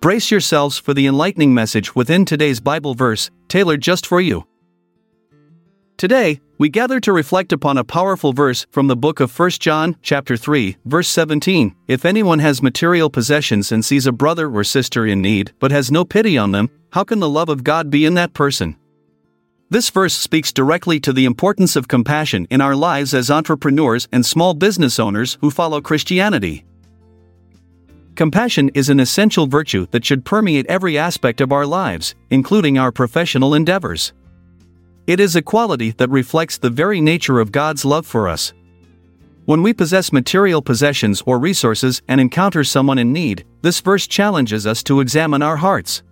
Brace yourselves for the enlightening message within today's Bible verse, tailored just for you. Today, we gather to reflect upon a powerful verse from the book of 1 John, chapter 3, verse 17. If anyone has material possessions and sees a brother or sister in need but has no pity on them, how can the love of God be in that person? This verse speaks directly to the importance of compassion in our lives as entrepreneurs and small business owners who follow Christianity. Compassion is an essential virtue that should permeate every aspect of our lives, including our professional endeavors. It is a quality that reflects the very nature of God's love for us. When we possess material possessions or resources and encounter someone in need, this verse challenges us to examine our hearts.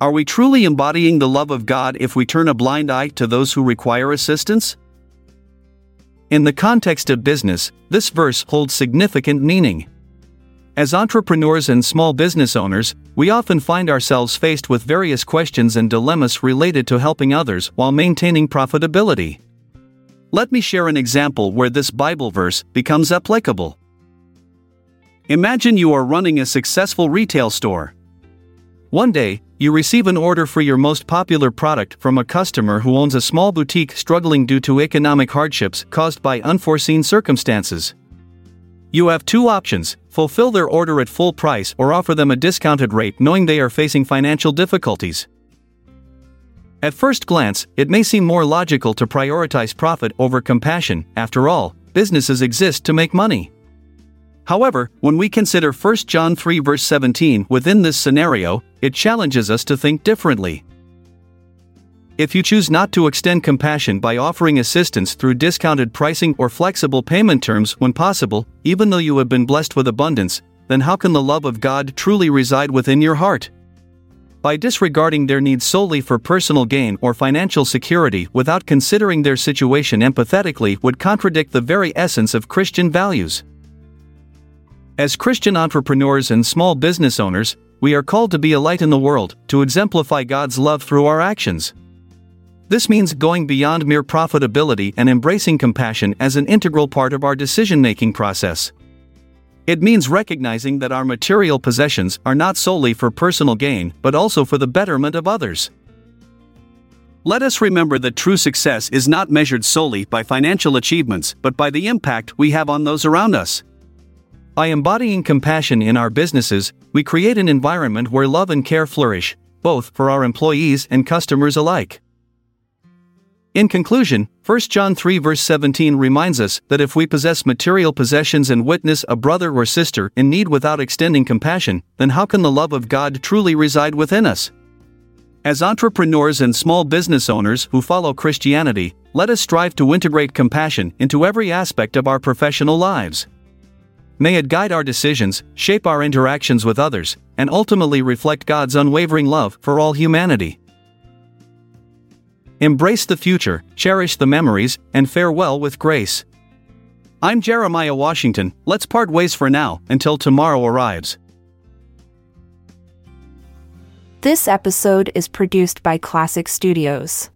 Are we truly embodying the love of God if we turn a blind eye to those who require assistance? In the context of business, this verse holds significant meaning. As entrepreneurs and small business owners, we often find ourselves faced with various questions and dilemmas related to helping others while maintaining profitability. Let me share an example where this Bible verse becomes applicable. Imagine you are running a successful retail store. One day, you receive an order for your most popular product from a customer who owns a small boutique struggling due to economic hardships caused by unforeseen circumstances. You have two options fulfill their order at full price or offer them a discounted rate knowing they are facing financial difficulties. At first glance, it may seem more logical to prioritize profit over compassion, after all, businesses exist to make money. However, when we consider 1 John 3 verse 17 within this scenario, it challenges us to think differently. If you choose not to extend compassion by offering assistance through discounted pricing or flexible payment terms when possible, even though you have been blessed with abundance, then how can the love of God truly reside within your heart? By disregarding their needs solely for personal gain or financial security without considering their situation empathetically would contradict the very essence of Christian values. As Christian entrepreneurs and small business owners, we are called to be a light in the world, to exemplify God's love through our actions. This means going beyond mere profitability and embracing compassion as an integral part of our decision making process. It means recognizing that our material possessions are not solely for personal gain, but also for the betterment of others. Let us remember that true success is not measured solely by financial achievements, but by the impact we have on those around us. By embodying compassion in our businesses, we create an environment where love and care flourish, both for our employees and customers alike. In conclusion, 1 John 3 verse 17 reminds us that if we possess material possessions and witness a brother or sister in need without extending compassion, then how can the love of God truly reside within us? As entrepreneurs and small business owners who follow Christianity, let us strive to integrate compassion into every aspect of our professional lives. May it guide our decisions, shape our interactions with others, and ultimately reflect God's unwavering love for all humanity. Embrace the future, cherish the memories, and farewell with grace. I'm Jeremiah Washington, let's part ways for now until tomorrow arrives. This episode is produced by Classic Studios.